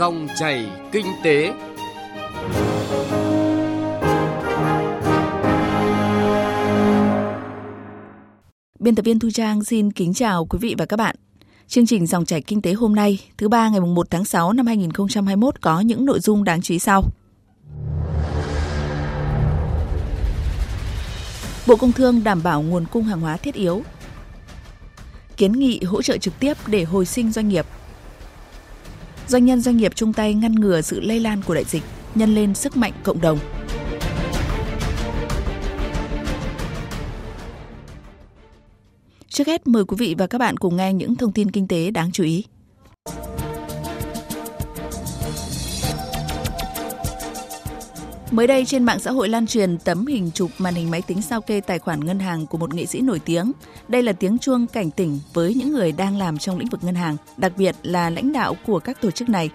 Dòng chảy kinh tế. Biên tập viên Thu Trang xin kính chào quý vị và các bạn. Chương trình Dòng chảy kinh tế hôm nay, thứ ba ngày 1 tháng 6 năm 2021 có những nội dung đáng chú ý sau. Bộ Công Thương đảm bảo nguồn cung hàng hóa thiết yếu. Kiến nghị hỗ trợ trực tiếp để hồi sinh doanh nghiệp. Doanh nhân doanh nghiệp chung tay ngăn ngừa sự lây lan của đại dịch, nhân lên sức mạnh cộng đồng. Trước hết mời quý vị và các bạn cùng nghe những thông tin kinh tế đáng chú ý. Mới đây trên mạng xã hội lan truyền tấm hình chụp màn hình máy tính sao kê tài khoản ngân hàng của một nghệ sĩ nổi tiếng. Đây là tiếng chuông cảnh tỉnh với những người đang làm trong lĩnh vực ngân hàng, đặc biệt là lãnh đạo của các tổ chức này.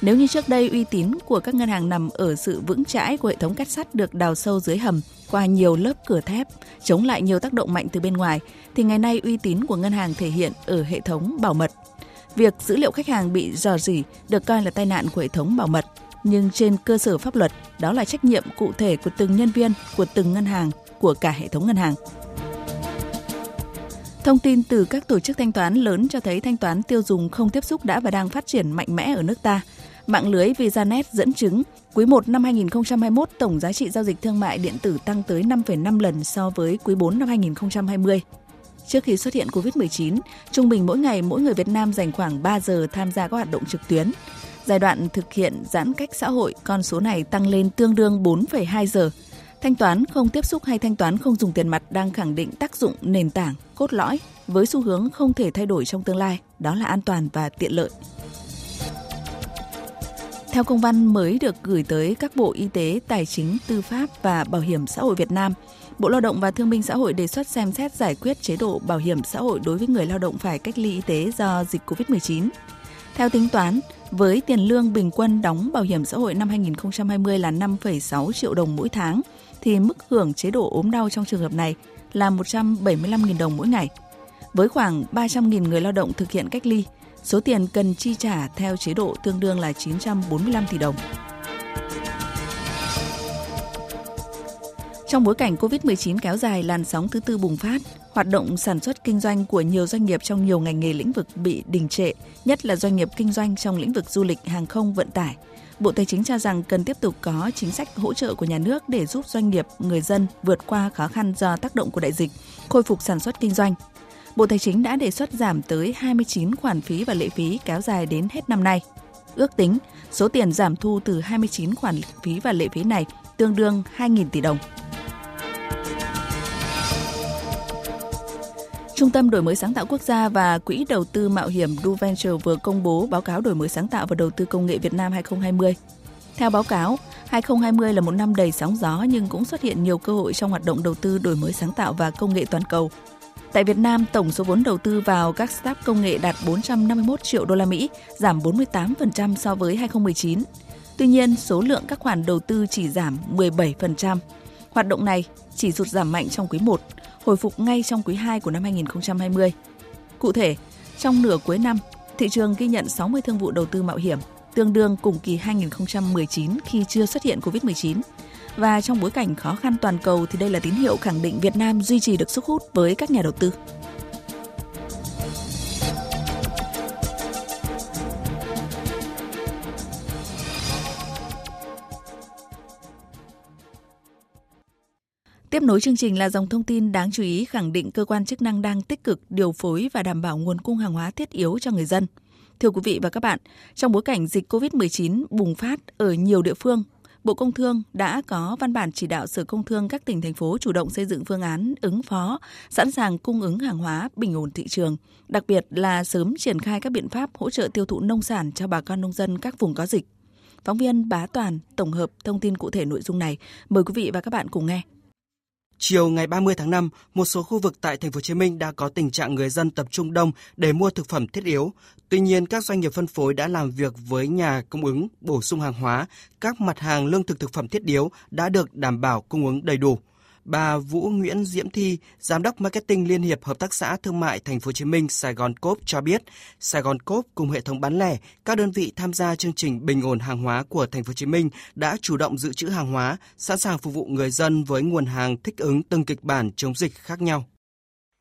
Nếu như trước đây uy tín của các ngân hàng nằm ở sự vững chãi của hệ thống cắt sắt được đào sâu dưới hầm qua nhiều lớp cửa thép, chống lại nhiều tác động mạnh từ bên ngoài, thì ngày nay uy tín của ngân hàng thể hiện ở hệ thống bảo mật. Việc dữ liệu khách hàng bị dò dỉ được coi là tai nạn của hệ thống bảo mật, nhưng trên cơ sở pháp luật, đó là trách nhiệm cụ thể của từng nhân viên, của từng ngân hàng, của cả hệ thống ngân hàng. Thông tin từ các tổ chức thanh toán lớn cho thấy thanh toán tiêu dùng không tiếp xúc đã và đang phát triển mạnh mẽ ở nước ta. Mạng lưới VisaNet dẫn chứng, quý 1 năm 2021 tổng giá trị giao dịch thương mại điện tử tăng tới 5,5 lần so với quý 4 năm 2020. Trước khi xuất hiện COVID-19, trung bình mỗi ngày mỗi người Việt Nam dành khoảng 3 giờ tham gia các hoạt động trực tuyến. Giai đoạn thực hiện giãn cách xã hội, con số này tăng lên tương đương 4,2 giờ. Thanh toán không tiếp xúc hay thanh toán không dùng tiền mặt đang khẳng định tác dụng nền tảng, cốt lõi với xu hướng không thể thay đổi trong tương lai, đó là an toàn và tiện lợi. Theo công văn mới được gửi tới các bộ Y tế, Tài chính, Tư pháp và Bảo hiểm xã hội Việt Nam, Bộ Lao động và Thương binh Xã hội đề xuất xem xét giải quyết chế độ bảo hiểm xã hội đối với người lao động phải cách ly y tế do dịch COVID-19. Theo tính toán, với tiền lương bình quân đóng bảo hiểm xã hội năm 2020 là 5,6 triệu đồng mỗi tháng, thì mức hưởng chế độ ốm đau trong trường hợp này là 175.000 đồng mỗi ngày. Với khoảng 300.000 người lao động thực hiện cách ly, số tiền cần chi trả theo chế độ tương đương là 945 tỷ đồng. Trong bối cảnh COVID-19 kéo dài làn sóng thứ tư bùng phát, hoạt động sản xuất kinh doanh của nhiều doanh nghiệp trong nhiều ngành nghề lĩnh vực bị đình trệ, nhất là doanh nghiệp kinh doanh trong lĩnh vực du lịch, hàng không, vận tải. Bộ Tài chính cho rằng cần tiếp tục có chính sách hỗ trợ của nhà nước để giúp doanh nghiệp, người dân vượt qua khó khăn do tác động của đại dịch, khôi phục sản xuất kinh doanh. Bộ Tài chính đã đề xuất giảm tới 29 khoản phí và lệ phí kéo dài đến hết năm nay. Ước tính, số tiền giảm thu từ 29 khoản phí và lệ phí này tương đương 2.000 tỷ đồng. Trung tâm Đổi mới sáng tạo quốc gia và Quỹ đầu tư mạo hiểm Duventure vừa công bố báo cáo đổi mới sáng tạo và đầu tư công nghệ Việt Nam 2020. Theo báo cáo, 2020 là một năm đầy sóng gió nhưng cũng xuất hiện nhiều cơ hội trong hoạt động đầu tư đổi mới sáng tạo và công nghệ toàn cầu. Tại Việt Nam, tổng số vốn đầu tư vào các startup công nghệ đạt 451 triệu đô la Mỹ, giảm 48% so với 2019. Tuy nhiên, số lượng các khoản đầu tư chỉ giảm 17%. Hoạt động này chỉ sụt giảm mạnh trong quý 1, hồi phục ngay trong quý 2 của năm 2020. Cụ thể, trong nửa cuối năm, thị trường ghi nhận 60 thương vụ đầu tư mạo hiểm, tương đương cùng kỳ 2019 khi chưa xuất hiện COVID-19. Và trong bối cảnh khó khăn toàn cầu thì đây là tín hiệu khẳng định Việt Nam duy trì được sức hút với các nhà đầu tư. Tiếp nối chương trình là dòng thông tin đáng chú ý khẳng định cơ quan chức năng đang tích cực điều phối và đảm bảo nguồn cung hàng hóa thiết yếu cho người dân. Thưa quý vị và các bạn, trong bối cảnh dịch COVID-19 bùng phát ở nhiều địa phương, Bộ Công Thương đã có văn bản chỉ đạo Sở Công Thương các tỉnh thành phố chủ động xây dựng phương án ứng phó, sẵn sàng cung ứng hàng hóa bình ổn thị trường, đặc biệt là sớm triển khai các biện pháp hỗ trợ tiêu thụ nông sản cho bà con nông dân các vùng có dịch. Phóng viên Bá Toàn tổng hợp thông tin cụ thể nội dung này. Mời quý vị và các bạn cùng nghe. Chiều ngày 30 tháng 5, một số khu vực tại thành phố Hồ Chí Minh đã có tình trạng người dân tập trung đông để mua thực phẩm thiết yếu. Tuy nhiên, các doanh nghiệp phân phối đã làm việc với nhà cung ứng bổ sung hàng hóa, các mặt hàng lương thực thực phẩm thiết yếu đã được đảm bảo cung ứng đầy đủ bà Vũ Nguyễn Diễm Thi, Giám đốc Marketing Liên hiệp Hợp tác xã Thương mại Thành phố Hồ Chí Minh Sài Gòn Cốp cho biết, Sài Gòn Cốp cùng hệ thống bán lẻ, các đơn vị tham gia chương trình bình ổn hàng hóa của Thành phố Hồ Chí Minh đã chủ động dự trữ hàng hóa, sẵn sàng phục vụ người dân với nguồn hàng thích ứng từng kịch bản chống dịch khác nhau.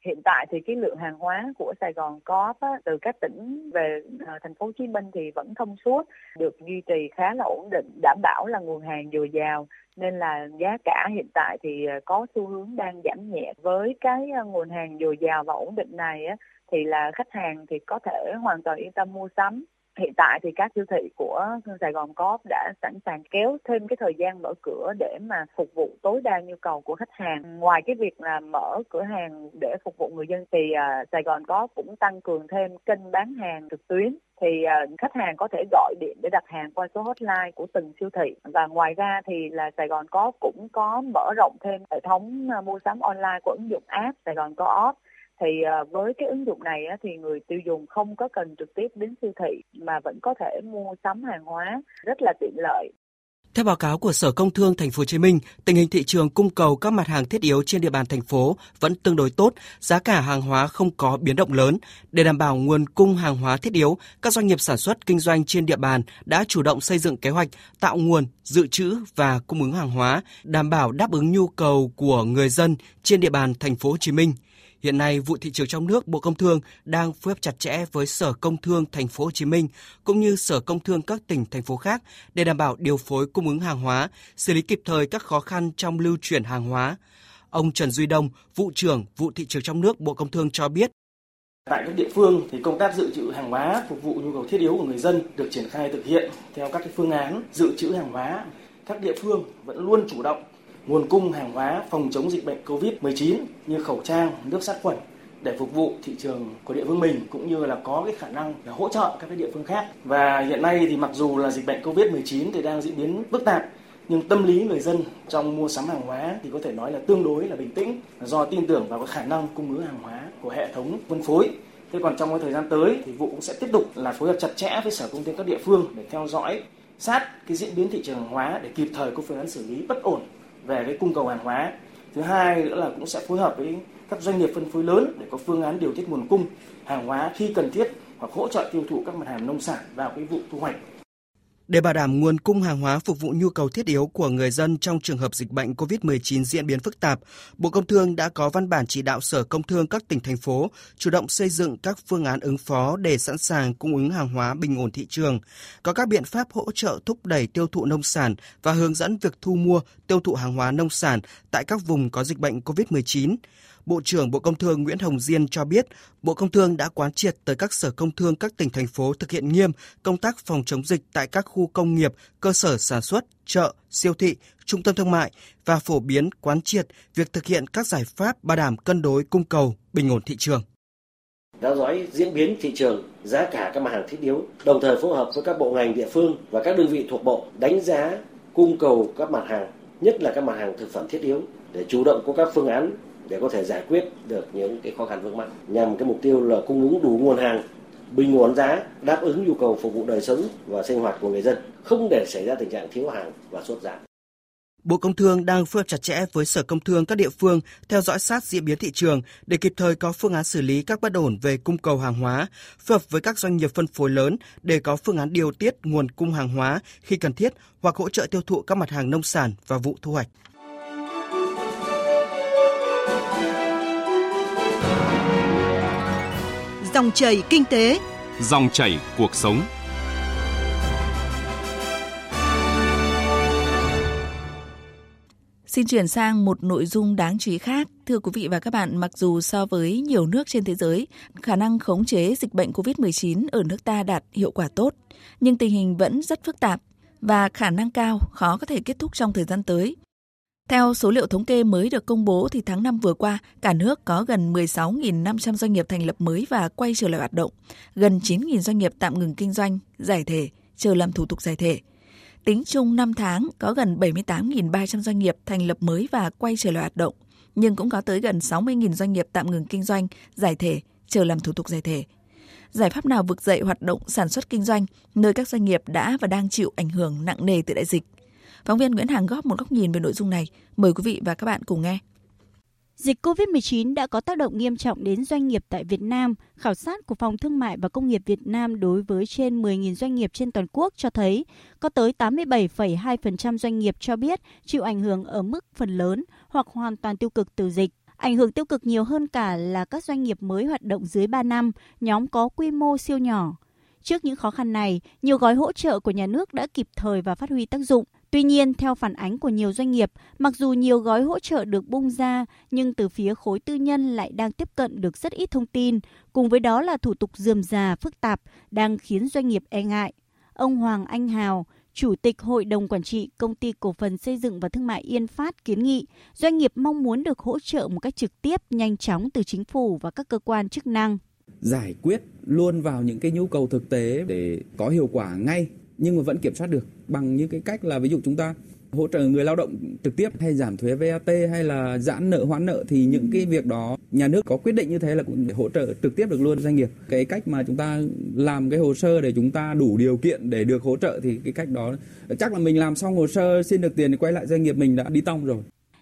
Hiện tại thì cái lượng hàng hóa của Sài Gòn có từ các tỉnh về ờ, thành phố Hồ Chí Minh thì vẫn thông suốt, được duy trì khá là ổn định, đảm bảo là nguồn hàng dồi dào nên là giá cả hiện tại thì ờ, có xu hướng đang giảm nhẹ. Với cái ờ, nguồn hàng dồi dào và ổn định này á, thì là khách hàng thì có thể hoàn toàn yên tâm mua sắm hiện tại thì các siêu thị của Sài Gòn Coop đã sẵn sàng kéo thêm cái thời gian mở cửa để mà phục vụ tối đa nhu cầu của khách hàng. Ngoài cái việc là mở cửa hàng để phục vụ người dân thì uh, Sài Gòn Coop cũng tăng cường thêm kênh bán hàng trực tuyến. Thì uh, khách hàng có thể gọi điện để đặt hàng qua số hotline của từng siêu thị. Và ngoài ra thì là Sài Gòn Coop cũng có mở rộng thêm hệ thống uh, mua sắm online của ứng dụng app Sài Gòn Coop thì ờ, với cái ứng dụng này thì người tiêu dùng không có cần trực tiếp đến siêu thị mà vẫn có thể mua sắm hàng hóa rất là tiện lợi. Theo báo cáo của Sở Công Thương Thành phố Hồ Chí Minh, tình hình thị trường cung cầu các mặt hàng thiết yếu trên địa bàn thành phố vẫn tương đối tốt, giá cả hàng hóa không có biến động lớn. Để đảm bảo nguồn cung hàng hóa thiết yếu, các doanh nghiệp sản xuất kinh doanh trên địa bàn đã chủ động xây dựng kế hoạch tạo nguồn, dự trữ và cung ứng hàng hóa, đảm bảo đáp ứng nhu cầu của người dân trên địa bàn thành phố Hồ Chí Minh. Hiện nay, vụ thị trường trong nước Bộ Công Thương đang phối hợp chặt chẽ với Sở Công Thương Thành phố Hồ Chí Minh cũng như Sở Công Thương các tỉnh thành phố khác để đảm bảo điều phối cung ứng hàng hóa, xử lý kịp thời các khó khăn trong lưu chuyển hàng hóa. Ông Trần Duy Đông, vụ trưởng vụ thị trường trong nước Bộ Công Thương cho biết Tại các địa phương thì công tác dự trữ hàng hóa phục vụ nhu cầu thiết yếu của người dân được triển khai thực hiện theo các phương án dự trữ hàng hóa. Các địa phương vẫn luôn chủ động nguồn cung hàng hóa phòng chống dịch bệnh COVID-19 như khẩu trang, nước sát khuẩn để phục vụ thị trường của địa phương mình cũng như là có cái khả năng là hỗ trợ các cái địa phương khác. Và hiện nay thì mặc dù là dịch bệnh COVID-19 thì đang diễn biến phức tạp nhưng tâm lý người dân trong mua sắm hàng hóa thì có thể nói là tương đối là bình tĩnh do tin tưởng vào cái khả năng cung ứng hàng hóa của hệ thống phân phối. Thế còn trong cái thời gian tới thì vụ cũng sẽ tiếp tục là phối hợp chặt chẽ với sở công thương các địa phương để theo dõi sát cái diễn biến thị trường hàng hóa để kịp thời có phương án xử lý bất ổn về cái cung cầu hàng hóa. Thứ hai nữa là cũng sẽ phối hợp với các doanh nghiệp phân phối lớn để có phương án điều tiết nguồn cung, hàng hóa khi cần thiết hoặc hỗ trợ tiêu thụ các mặt hàng nông sản vào cái vụ thu hoạch để bảo đảm nguồn cung hàng hóa phục vụ nhu cầu thiết yếu của người dân trong trường hợp dịch bệnh COVID-19 diễn biến phức tạp, Bộ Công Thương đã có văn bản chỉ đạo Sở Công Thương các tỉnh thành phố chủ động xây dựng các phương án ứng phó để sẵn sàng cung ứng hàng hóa bình ổn thị trường, có các biện pháp hỗ trợ thúc đẩy tiêu thụ nông sản và hướng dẫn việc thu mua, tiêu thụ hàng hóa nông sản tại các vùng có dịch bệnh COVID-19. Bộ trưởng Bộ Công Thương Nguyễn Hồng Diên cho biết, Bộ Công Thương đã quán triệt tới các sở công thương các tỉnh thành phố thực hiện nghiêm công tác phòng chống dịch tại các khu công nghiệp, cơ sở sản xuất, chợ, siêu thị, trung tâm thương mại và phổ biến quán triệt việc thực hiện các giải pháp bảo đảm cân đối cung cầu, bình ổn thị trường. Theo dõi diễn biến thị trường, giá cả các mặt hàng thiết yếu, đồng thời phối hợp với các bộ ngành địa phương và các đơn vị thuộc bộ đánh giá cung cầu các mặt hàng, nhất là các mặt hàng thực phẩm thiết yếu để chủ động có các phương án để có thể giải quyết được những cái khó khăn vướng mắt nhằm cái mục tiêu là cung ứng đủ nguồn hàng bình ổn giá đáp ứng nhu cầu phục vụ đời sống và sinh hoạt của người dân không để xảy ra tình trạng thiếu hàng và sốt giá Bộ Công Thương đang phối hợp chặt chẽ với Sở Công Thương các địa phương theo dõi sát diễn biến thị trường để kịp thời có phương án xử lý các bất ổn về cung cầu hàng hóa, phối hợp với các doanh nghiệp phân phối lớn để có phương án điều tiết nguồn cung hàng hóa khi cần thiết hoặc hỗ trợ tiêu thụ các mặt hàng nông sản và vụ thu hoạch. Dòng chảy kinh tế, dòng chảy cuộc sống. Xin chuyển sang một nội dung đáng chú ý khác. Thưa quý vị và các bạn, mặc dù so với nhiều nước trên thế giới, khả năng khống chế dịch bệnh COVID-19 ở nước ta đạt hiệu quả tốt, nhưng tình hình vẫn rất phức tạp và khả năng cao khó có thể kết thúc trong thời gian tới. Theo số liệu thống kê mới được công bố thì tháng 5 vừa qua, cả nước có gần 16.500 doanh nghiệp thành lập mới và quay trở lại hoạt động, gần 9.000 doanh nghiệp tạm ngừng kinh doanh, giải thể, chờ làm thủ tục giải thể. Tính chung 5 tháng có gần 78.300 doanh nghiệp thành lập mới và quay trở lại hoạt động, nhưng cũng có tới gần 60.000 doanh nghiệp tạm ngừng kinh doanh, giải thể, chờ làm thủ tục giải thể. Giải pháp nào vực dậy hoạt động sản xuất kinh doanh nơi các doanh nghiệp đã và đang chịu ảnh hưởng nặng nề từ đại dịch? Phóng viên Nguyễn Hằng góp một góc nhìn về nội dung này. Mời quý vị và các bạn cùng nghe. Dịch COVID-19 đã có tác động nghiêm trọng đến doanh nghiệp tại Việt Nam. Khảo sát của Phòng Thương mại và Công nghiệp Việt Nam đối với trên 10.000 doanh nghiệp trên toàn quốc cho thấy có tới 87,2% doanh nghiệp cho biết chịu ảnh hưởng ở mức phần lớn hoặc hoàn toàn tiêu cực từ dịch. Ảnh hưởng tiêu cực nhiều hơn cả là các doanh nghiệp mới hoạt động dưới 3 năm, nhóm có quy mô siêu nhỏ. Trước những khó khăn này, nhiều gói hỗ trợ của nhà nước đã kịp thời và phát huy tác dụng. Tuy nhiên, theo phản ánh của nhiều doanh nghiệp, mặc dù nhiều gói hỗ trợ được bung ra, nhưng từ phía khối tư nhân lại đang tiếp cận được rất ít thông tin, cùng với đó là thủ tục dườm già, phức tạp, đang khiến doanh nghiệp e ngại. Ông Hoàng Anh Hào, Chủ tịch Hội đồng Quản trị Công ty Cổ phần Xây dựng và Thương mại Yên Phát kiến nghị doanh nghiệp mong muốn được hỗ trợ một cách trực tiếp, nhanh chóng từ chính phủ và các cơ quan chức năng. Giải quyết luôn vào những cái nhu cầu thực tế để có hiệu quả ngay nhưng mà vẫn kiểm soát được bằng những cái cách là ví dụ chúng ta hỗ trợ người lao động trực tiếp hay giảm thuế VAT hay là giãn nợ hoãn nợ thì những cái việc đó nhà nước có quyết định như thế là cũng hỗ trợ trực tiếp được luôn doanh nghiệp. Cái cách mà chúng ta làm cái hồ sơ để chúng ta đủ điều kiện để được hỗ trợ thì cái cách đó chắc là mình làm xong hồ sơ xin được tiền thì quay lại doanh nghiệp mình đã đi tong rồi.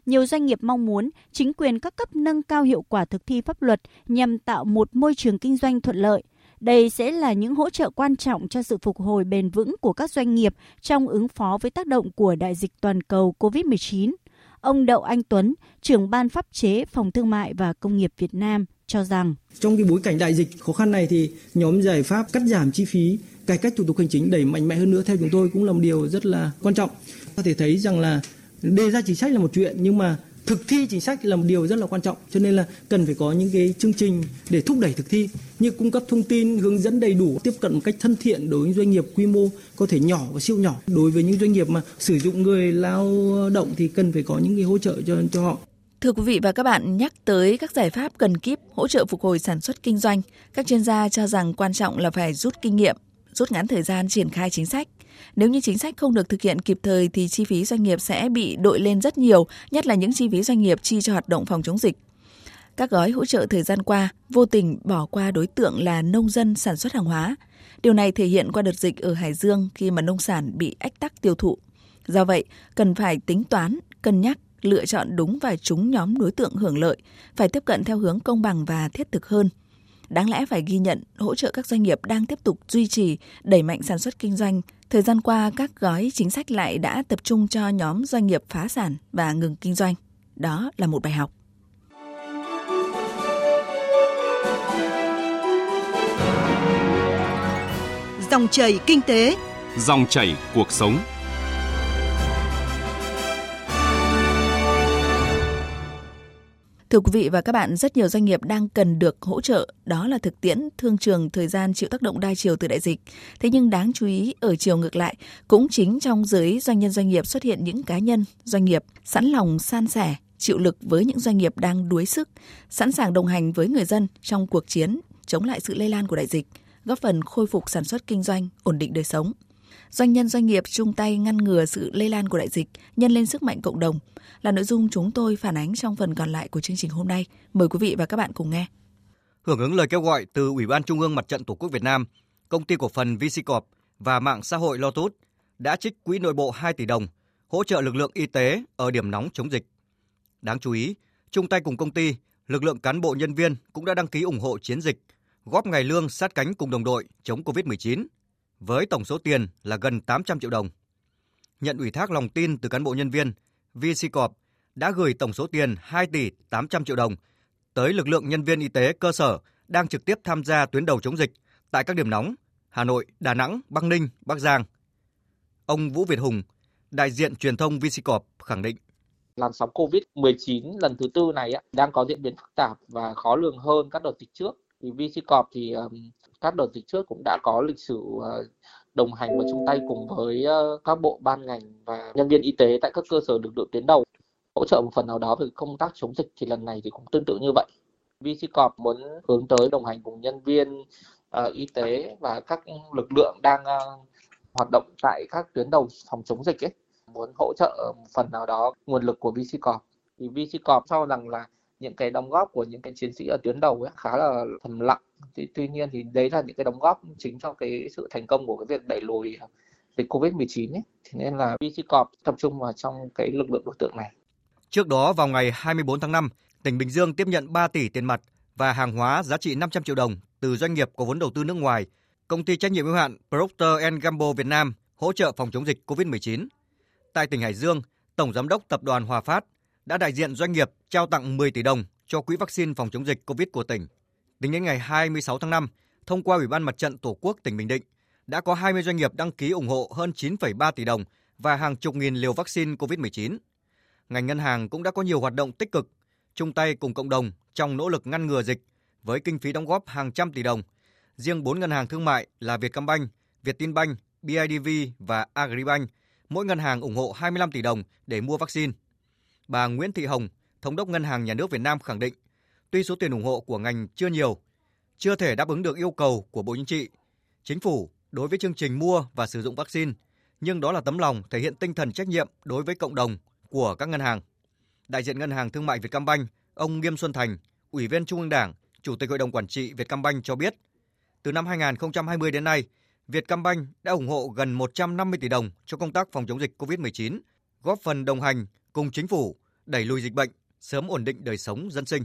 Nhiều doanh nghiệp mong muốn chính quyền các cấp nâng cao hiệu quả thực thi pháp luật nhằm tạo một môi trường kinh doanh thuận lợi, đây sẽ là những hỗ trợ quan trọng cho sự phục hồi bền vững của các doanh nghiệp trong ứng phó với tác động của đại dịch toàn cầu COVID-19. Ông Đậu Anh Tuấn, trưởng ban pháp chế Phòng Thương mại và Công nghiệp Việt Nam cho rằng trong cái bối cảnh đại dịch khó khăn này thì nhóm giải pháp cắt giảm chi phí, cải cách thủ tục hành chính đẩy mạnh mẽ hơn nữa theo chúng tôi cũng là một điều rất là quan trọng. Có thể thấy rằng là đề ra chính sách là một chuyện nhưng mà thực thi chính sách là một điều rất là quan trọng cho nên là cần phải có những cái chương trình để thúc đẩy thực thi như cung cấp thông tin hướng dẫn đầy đủ tiếp cận một cách thân thiện đối với doanh nghiệp quy mô có thể nhỏ và siêu nhỏ đối với những doanh nghiệp mà sử dụng người lao động thì cần phải có những cái hỗ trợ cho cho họ Thưa quý vị và các bạn, nhắc tới các giải pháp cần kíp hỗ trợ phục hồi sản xuất kinh doanh, các chuyên gia cho rằng quan trọng là phải rút kinh nghiệm, rút ngắn thời gian triển khai chính sách. Nếu như chính sách không được thực hiện kịp thời thì chi phí doanh nghiệp sẽ bị đội lên rất nhiều, nhất là những chi phí doanh nghiệp chi cho hoạt động phòng chống dịch. Các gói hỗ trợ thời gian qua vô tình bỏ qua đối tượng là nông dân sản xuất hàng hóa. Điều này thể hiện qua đợt dịch ở Hải Dương khi mà nông sản bị ách tắc tiêu thụ. Do vậy, cần phải tính toán, cân nhắc, lựa chọn đúng và trúng nhóm đối tượng hưởng lợi, phải tiếp cận theo hướng công bằng và thiết thực hơn – Đáng lẽ phải ghi nhận, hỗ trợ các doanh nghiệp đang tiếp tục duy trì, đẩy mạnh sản xuất kinh doanh. Thời gian qua, các gói chính sách lại đã tập trung cho nhóm doanh nghiệp phá sản và ngừng kinh doanh. Đó là một bài học. Dòng chảy kinh tế, dòng chảy cuộc sống. Thưa quý vị và các bạn, rất nhiều doanh nghiệp đang cần được hỗ trợ, đó là thực tiễn thương trường thời gian chịu tác động đa chiều từ đại dịch. Thế nhưng đáng chú ý ở chiều ngược lại, cũng chính trong giới doanh nhân doanh nghiệp xuất hiện những cá nhân, doanh nghiệp sẵn lòng san sẻ, chịu lực với những doanh nghiệp đang đuối sức, sẵn sàng đồng hành với người dân trong cuộc chiến chống lại sự lây lan của đại dịch, góp phần khôi phục sản xuất kinh doanh, ổn định đời sống doanh nhân doanh nghiệp chung tay ngăn ngừa sự lây lan của đại dịch, nhân lên sức mạnh cộng đồng là nội dung chúng tôi phản ánh trong phần còn lại của chương trình hôm nay. Mời quý vị và các bạn cùng nghe. Hưởng ứng lời kêu gọi từ Ủy ban Trung ương Mặt trận Tổ quốc Việt Nam, công ty cổ phần Visicorp và mạng xã hội Lotus đã trích quỹ nội bộ 2 tỷ đồng hỗ trợ lực lượng y tế ở điểm nóng chống dịch. Đáng chú ý, chung tay cùng công ty, lực lượng cán bộ nhân viên cũng đã đăng ký ủng hộ chiến dịch, góp ngày lương sát cánh cùng đồng đội chống COVID-19 với tổng số tiền là gần 800 triệu đồng. Nhận ủy thác lòng tin từ cán bộ nhân viên, VCCorp đã gửi tổng số tiền 2 tỷ 800 triệu đồng tới lực lượng nhân viên y tế cơ sở đang trực tiếp tham gia tuyến đầu chống dịch tại các điểm nóng Hà Nội, Đà Nẵng, Bắc Ninh, Bắc Giang. Ông Vũ Việt Hùng, đại diện truyền thông VCCorp khẳng định làn sóng COVID-19 lần thứ tư này đang có diễn biến phức tạp và khó lường hơn các đợt dịch trước. Thì VCCorp thì các đợt dịch trước cũng đã có lịch sử ờ, đồng hành và chung tay cùng với ờ, các bộ ban ngành và nhân viên y tế tại các cơ sở lực lượng tuyến đầu hỗ trợ một phần nào đó về công tác chống dịch thì lần này thì cũng tương tự như vậy. VCCorp muốn hướng tới đồng hành cùng nhân viên uh, y tế và các lực lượng đang uh, hoạt động tại các tuyến đầu phòng chống dịch ấy muốn hỗ trợ một phần nào đó nguồn lực của VCCorp. Thì VCCorp cho rằng là những cái đóng góp của những cái chiến sĩ ở tuyến đầu ấy khá là thầm lặng thì tuy nhiên thì đấy là những cái đóng góp chính cho cái sự thành công của cái việc đẩy lùi dịch Covid-19 ấy. Thì nên là VC Corp tập trung vào trong cái lực lượng đối tượng này. Trước đó vào ngày 24 tháng 5, tỉnh Bình Dương tiếp nhận 3 tỷ tiền mặt và hàng hóa giá trị 500 triệu đồng từ doanh nghiệp có vốn đầu tư nước ngoài, công ty trách nhiệm hữu hạn Procter Gamble Việt Nam hỗ trợ phòng chống dịch COVID-19. Tại tỉnh Hải Dương, Tổng giám đốc Tập đoàn Hòa Phát đã đại diện doanh nghiệp trao tặng 10 tỷ đồng cho quỹ vaccine phòng chống dịch COVID của tỉnh. Tính đến ngày 26 tháng 5, thông qua Ủy ban Mặt trận Tổ quốc tỉnh Bình Định, đã có 20 doanh nghiệp đăng ký ủng hộ hơn 9,3 tỷ đồng và hàng chục nghìn liều vaccine COVID-19. Ngành ngân hàng cũng đã có nhiều hoạt động tích cực, chung tay cùng cộng đồng trong nỗ lực ngăn ngừa dịch với kinh phí đóng góp hàng trăm tỷ đồng. Riêng 4 ngân hàng thương mại là Vietcombank, Vietinbank, BIDV và Agribank, mỗi ngân hàng ủng hộ 25 tỷ đồng để mua vaccine. Bà Nguyễn Thị Hồng, Thống đốc Ngân hàng Nhà nước Việt Nam khẳng định, tuy số tiền ủng hộ của ngành chưa nhiều, chưa thể đáp ứng được yêu cầu của Bộ Chính trị, Chính phủ đối với chương trình mua và sử dụng vaccine, nhưng đó là tấm lòng thể hiện tinh thần trách nhiệm đối với cộng đồng của các ngân hàng. Đại diện Ngân hàng Thương mại Vietcombank, ông Nghiêm Xuân Thành, Ủy viên Trung ương Đảng, Chủ tịch Hội đồng Quản trị Vietcombank cho biết, từ năm 2020 đến nay, Vietcombank đã ủng hộ gần 150 tỷ đồng cho công tác phòng chống dịch COVID-19, góp phần đồng hành cùng chính phủ đẩy lùi dịch bệnh, sớm ổn định đời sống dân sinh.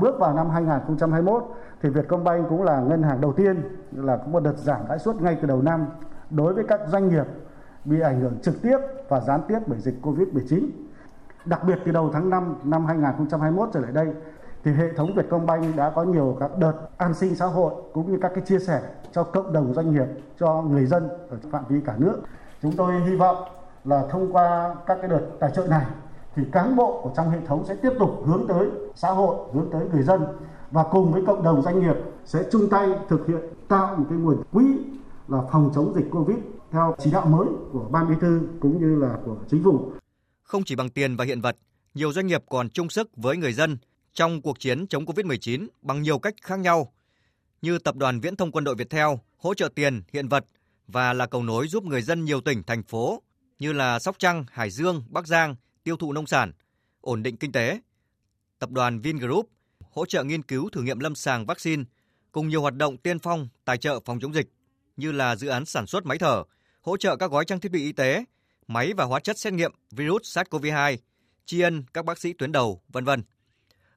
Bước vào năm 2021 thì Vietcombank cũng là ngân hàng đầu tiên là có một đợt giảm lãi suất ngay từ đầu năm đối với các doanh nghiệp bị ảnh hưởng trực tiếp và gián tiếp bởi dịch Covid-19. Đặc biệt từ đầu tháng 5 năm 2021 trở lại đây thì hệ thống Vietcombank đã có nhiều các đợt an sinh xã hội cũng như các cái chia sẻ cho cộng đồng doanh nghiệp, cho người dân ở phạm vi cả nước. Chúng tôi hy vọng là thông qua các cái đợt tài trợ này thì cán bộ của trong hệ thống sẽ tiếp tục hướng tới xã hội, hướng tới người dân và cùng với cộng đồng doanh nghiệp sẽ chung tay thực hiện tạo một cái nguồn quỹ là phòng chống dịch Covid theo chỉ đạo mới của ban bí thư cũng như là của chính phủ. Không chỉ bằng tiền và hiện vật, nhiều doanh nghiệp còn chung sức với người dân trong cuộc chiến chống Covid-19 bằng nhiều cách khác nhau, như Tập đoàn Viễn thông Quân đội Việt Theo hỗ trợ tiền, hiện vật và là cầu nối giúp người dân nhiều tỉnh, thành phố như là Sóc Trăng, Hải Dương, Bắc Giang tiêu thụ nông sản, ổn định kinh tế. Tập đoàn Vingroup hỗ trợ nghiên cứu thử nghiệm lâm sàng vaccine cùng nhiều hoạt động tiên phong tài trợ phòng chống dịch như là dự án sản xuất máy thở, hỗ trợ các gói trang thiết bị y tế, máy và hóa chất xét nghiệm virus SARS-CoV-2, tri ân các bác sĩ tuyến đầu, vân vân.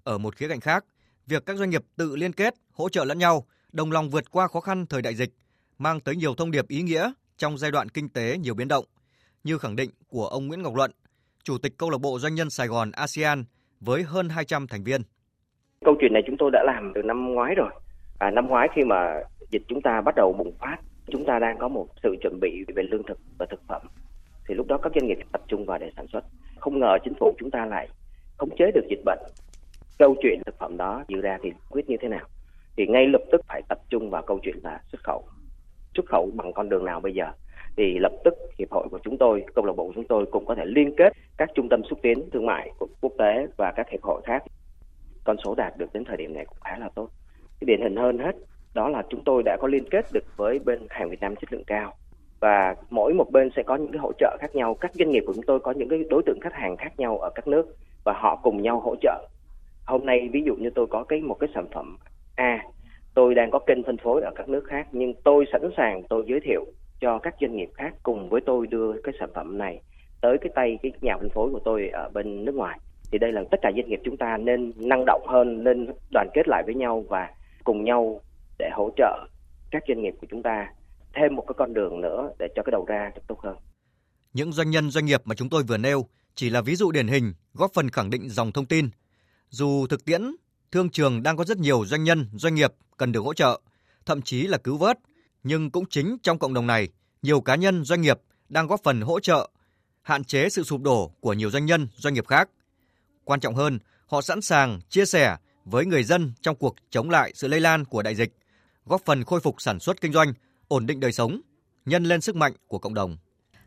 Ở một khía cạnh khác, việc các doanh nghiệp tự liên kết, hỗ trợ lẫn nhau, đồng lòng vượt qua khó khăn thời đại dịch, mang tới nhiều thông điệp ý nghĩa trong giai đoạn kinh tế nhiều biến động, như khẳng định của ông Nguyễn Ngọc Luận, Chủ tịch Câu lạc bộ Doanh nhân Sài Gòn ASEAN với hơn 200 thành viên. Câu chuyện này chúng tôi đã làm từ năm ngoái rồi. À, năm ngoái khi mà dịch chúng ta bắt đầu bùng phát, chúng ta đang có một sự chuẩn bị về lương thực và thực phẩm. Thì lúc đó các doanh nghiệp tập trung vào để sản xuất. Không ngờ chính phủ chúng ta lại khống chế được dịch bệnh. Câu chuyện thực phẩm đó dự ra thì quyết như thế nào? Thì ngay lập tức phải tập trung vào câu chuyện là xuất khẩu. Xuất khẩu bằng con đường nào bây giờ? Thì lập tức hiệp hội của chúng tôi, câu lạc bộ của chúng tôi cũng có thể liên kết các trung tâm xúc tiến thương mại quốc tế và các hiệp hội khác. Con số đạt được đến thời điểm này cũng khá là tốt. Cái điển hình hơn hết đó là chúng tôi đã có liên kết được với bên hàng Việt Nam chất lượng cao và mỗi một bên sẽ có những cái hỗ trợ khác nhau. Các doanh nghiệp của chúng tôi có những cái đối tượng khách hàng khác nhau ở các nước và họ cùng nhau hỗ trợ. Hôm nay ví dụ như tôi có cái một cái sản phẩm A, tôi đang có kênh phân phối ở các nước khác nhưng tôi sẵn sàng tôi giới thiệu cho các doanh nghiệp khác cùng với tôi đưa cái sản phẩm này tới cái tay cái nhà phân phối của tôi ở bên nước ngoài thì đây là tất cả doanh nghiệp chúng ta nên năng động hơn nên đoàn kết lại với nhau và cùng nhau để hỗ trợ các doanh nghiệp của chúng ta thêm một cái con đường nữa để cho cái đầu ra được tốt hơn. Những doanh nhân doanh nghiệp mà chúng tôi vừa nêu chỉ là ví dụ điển hình góp phần khẳng định dòng thông tin. Dù thực tiễn, thương trường đang có rất nhiều doanh nhân, doanh nghiệp cần được hỗ trợ, thậm chí là cứu vớt nhưng cũng chính trong cộng đồng này, nhiều cá nhân doanh nghiệp đang góp phần hỗ trợ hạn chế sự sụp đổ của nhiều doanh nhân, doanh nghiệp khác. Quan trọng hơn, họ sẵn sàng chia sẻ với người dân trong cuộc chống lại sự lây lan của đại dịch, góp phần khôi phục sản xuất kinh doanh, ổn định đời sống, nhân lên sức mạnh của cộng đồng.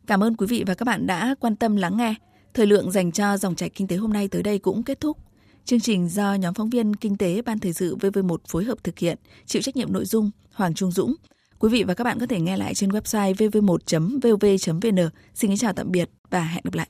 Cảm ơn quý vị và các bạn đã quan tâm lắng nghe. Thời lượng dành cho dòng chảy kinh tế hôm nay tới đây cũng kết thúc. Chương trình do nhóm phóng viên Kinh tế Ban Thời sự VV1 phối hợp thực hiện, chịu trách nhiệm nội dung Hoàng Trung Dũng. Quý vị và các bạn có thể nghe lại trên website vv1.vv.vn. Xin kính chào tạm biệt và hẹn gặp lại.